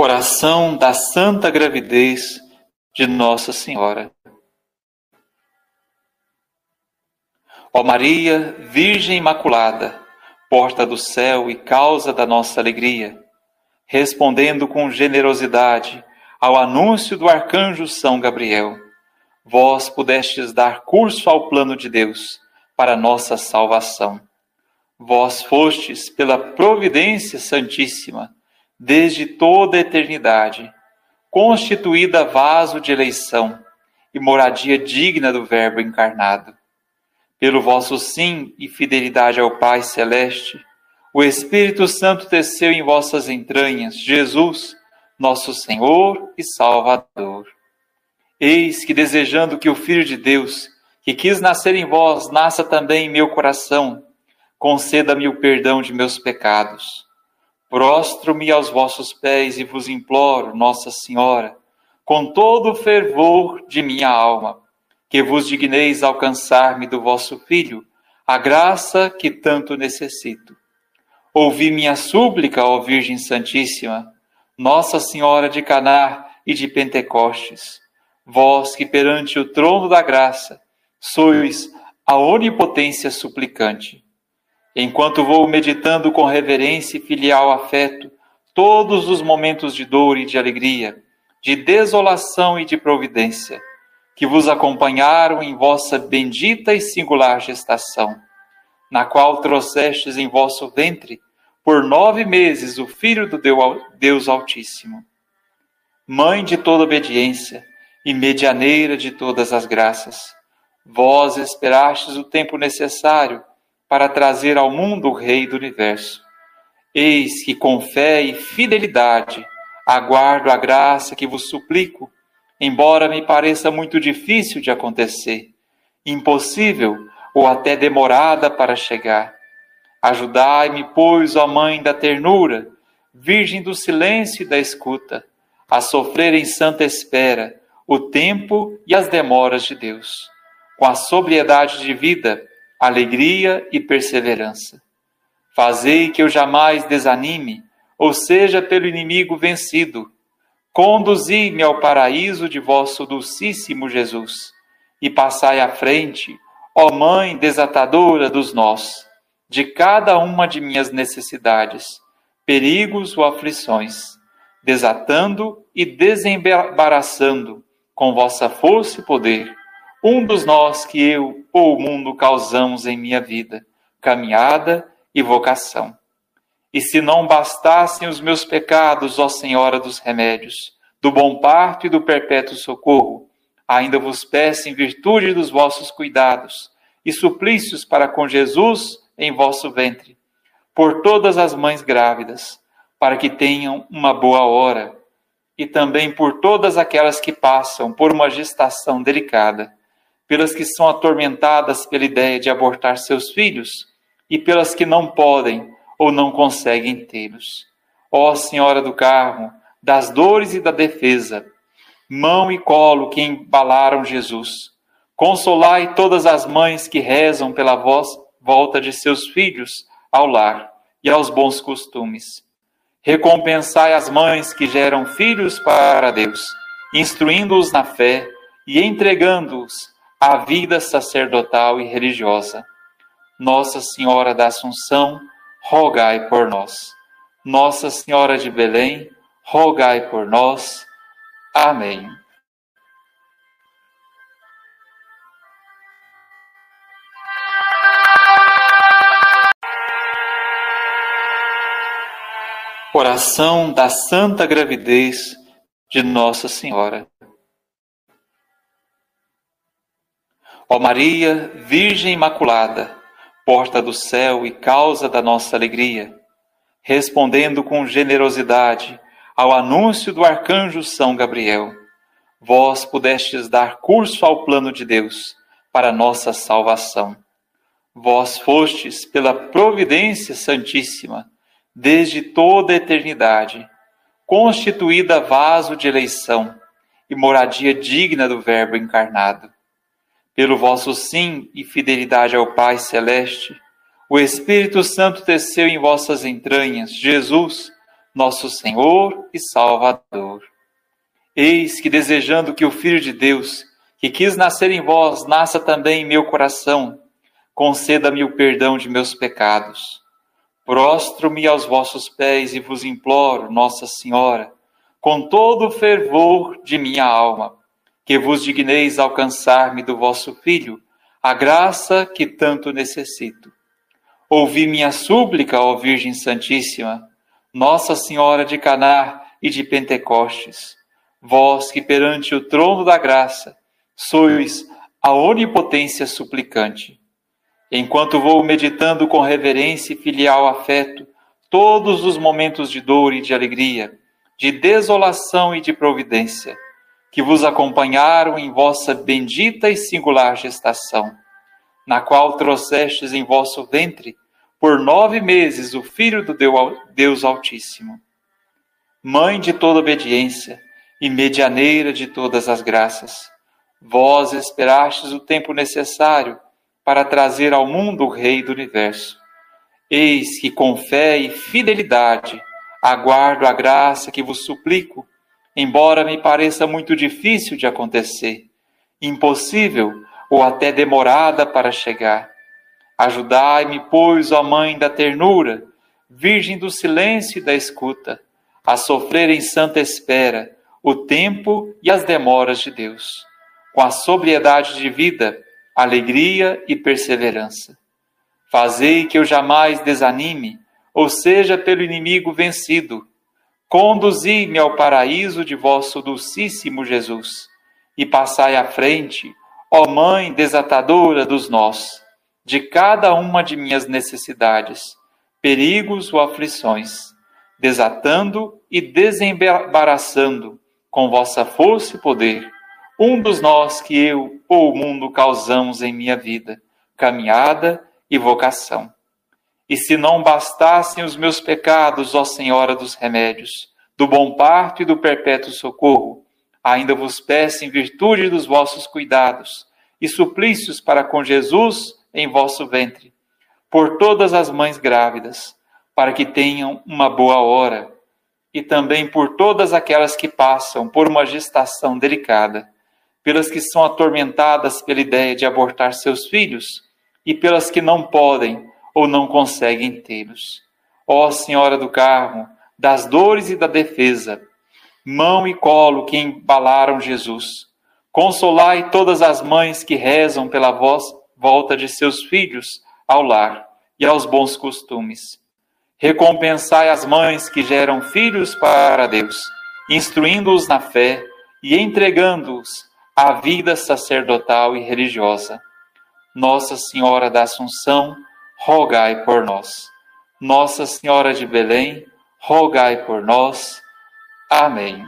Oração da Santa Gravidez de Nossa Senhora. Ó Maria, Virgem Imaculada, porta do céu e causa da nossa alegria, respondendo com generosidade ao anúncio do arcanjo São Gabriel, vós pudestes dar curso ao plano de Deus para nossa salvação. Vós fostes, pela providência santíssima, desde toda a eternidade, constituída vaso de eleição e moradia digna do Verbo encarnado. Pelo vosso sim e fidelidade ao Pai Celeste, o Espírito Santo desceu em vossas entranhas, Jesus, nosso Senhor e Salvador. Eis que, desejando que o Filho de Deus, que quis nascer em vós, nasça também em meu coração, conceda-me o perdão de meus pecados Prostro-me aos vossos pés e vos imploro, Nossa Senhora, com todo o fervor de minha alma, que vos digneis alcançar-me do vosso Filho a graça que tanto necessito. Ouvi minha súplica, ó Virgem Santíssima, Nossa Senhora de Caná e de Pentecostes, vós que perante o trono da graça sois a onipotência suplicante enquanto vou meditando com reverência e filial afeto todos os momentos de dor e de alegria, de desolação e de providência, que vos acompanharam em vossa bendita e singular gestação, na qual trouxestes em vosso ventre por nove meses o Filho do Deus Altíssimo. Mãe de toda obediência e medianeira de todas as graças, vós esperastes o tempo necessário para trazer ao mundo o Rei do universo. Eis que com fé e fidelidade aguardo a graça que vos suplico, embora me pareça muito difícil de acontecer, impossível ou até demorada para chegar. Ajudai-me, pois, ó Mãe da ternura, Virgem do silêncio e da escuta, a sofrer em santa espera o tempo e as demoras de Deus. Com a sobriedade de vida, alegria e perseverança. Fazei que eu jamais desanime, ou seja, pelo inimigo vencido. Conduzi-me ao paraíso de vosso dulcíssimo Jesus, e passai à frente, ó Mãe desatadora dos nós, de cada uma de minhas necessidades, perigos ou aflições, desatando e desembaraçando com vossa força e poder um dos nós que eu ou o mundo causamos em minha vida, caminhada e vocação. E se não bastassem os meus pecados, ó Senhora dos remédios, do bom parto e do perpétuo socorro, ainda vos peço em virtude dos vossos cuidados e suplícios para com Jesus em vosso ventre, por todas as mães grávidas, para que tenham uma boa hora, e também por todas aquelas que passam por uma gestação delicada pelas que são atormentadas pela ideia de abortar seus filhos e pelas que não podem ou não conseguem tê-los. Ó Senhora do Carmo, das dores e da defesa, mão e colo que embalaram Jesus, consolai todas as mães que rezam pela volta de seus filhos ao lar e aos bons costumes. Recompensai as mães que geram filhos para Deus, instruindo-os na fé e entregando-os a vida sacerdotal e religiosa. Nossa Senhora da Assunção, rogai por nós. Nossa Senhora de Belém, rogai por nós. Amém. Oração da Santa Gravidez de Nossa Senhora. Ó Maria, Virgem Imaculada, porta do céu e causa da nossa alegria, respondendo com generosidade ao anúncio do arcanjo São Gabriel, vós pudestes dar curso ao plano de Deus para nossa salvação. Vós fostes, pela providência santíssima, desde toda a eternidade, constituída vaso de eleição e moradia digna do Verbo encarnado pelo vosso sim e fidelidade ao Pai Celeste, o Espírito Santo desceu em vossas entranhas, Jesus, nosso Senhor e Salvador. Eis que, desejando que o Filho de Deus, que quis nascer em vós, nasça também em meu coração, conceda-me o perdão de meus pecados. Prostro-me aos vossos pés e vos imploro, Nossa Senhora, com todo o fervor de minha alma, que vos digneis alcançar-me do vosso Filho, a graça que tanto necessito. Ouvi minha súplica, ó Virgem Santíssima, Nossa Senhora de Caná e de Pentecostes vós que perante o trono da graça sois a onipotência suplicante. Enquanto vou meditando com reverência e filial afeto todos os momentos de dor e de alegria, de desolação e de providência, que vos acompanharam em vossa bendita e singular gestação, na qual trouxestes em vosso ventre por nove meses o Filho do Deus Altíssimo. Mãe de toda obediência, e medianeira de todas as graças. Vós esperastes o tempo necessário para trazer ao mundo o Rei do universo. Eis que com fé e fidelidade aguardo a graça que vos suplico, embora me pareça muito difícil de acontecer, impossível ou até demorada para chegar. Ajudai-me, pois, ó Mãe da ternura, Virgem do silêncio e da escuta, a sofrer em santa espera o tempo e as demoras de Deus, com a sobriedade de vida, alegria e perseverança. Fazei que eu jamais desanime, ou seja pelo inimigo vencido. Conduzi-me ao paraíso de vosso dulcíssimo Jesus, e passai à frente, ó Mãe desatadora dos nós, de cada uma de minhas necessidades, perigos ou aflições, desatando e desembaraçando com vossa força e poder, um dos nós que eu ou o mundo causamos em minha vida, caminhada e vocação. E se não bastassem os meus pecados, ó Senhora dos remédios, do bom parto e do perpétuo socorro, ainda vos peço em virtude dos vossos cuidados e suplícios para com Jesus em vosso ventre, por todas as mães grávidas, para que tenham uma boa hora e também por todas aquelas que passam por uma gestação delicada, pelas que são atormentadas pela ideia de abortar seus filhos e pelas que não podem ou não conseguem tê-los. Ó Senhora do Carmo, das dores e da defesa, mão e colo que embalaram Jesus, consolai todas as mães que rezam pela voz, volta de seus filhos ao lar e aos bons costumes Recompensai as mães que geram filhos para Deus, instruindo-os na fé e entregando-os à vida sacerdotal e religiosa. Nossa Senhora da Assunção, rogai por nós. Nossa Senhora de Belém, rogai por nós. Amém.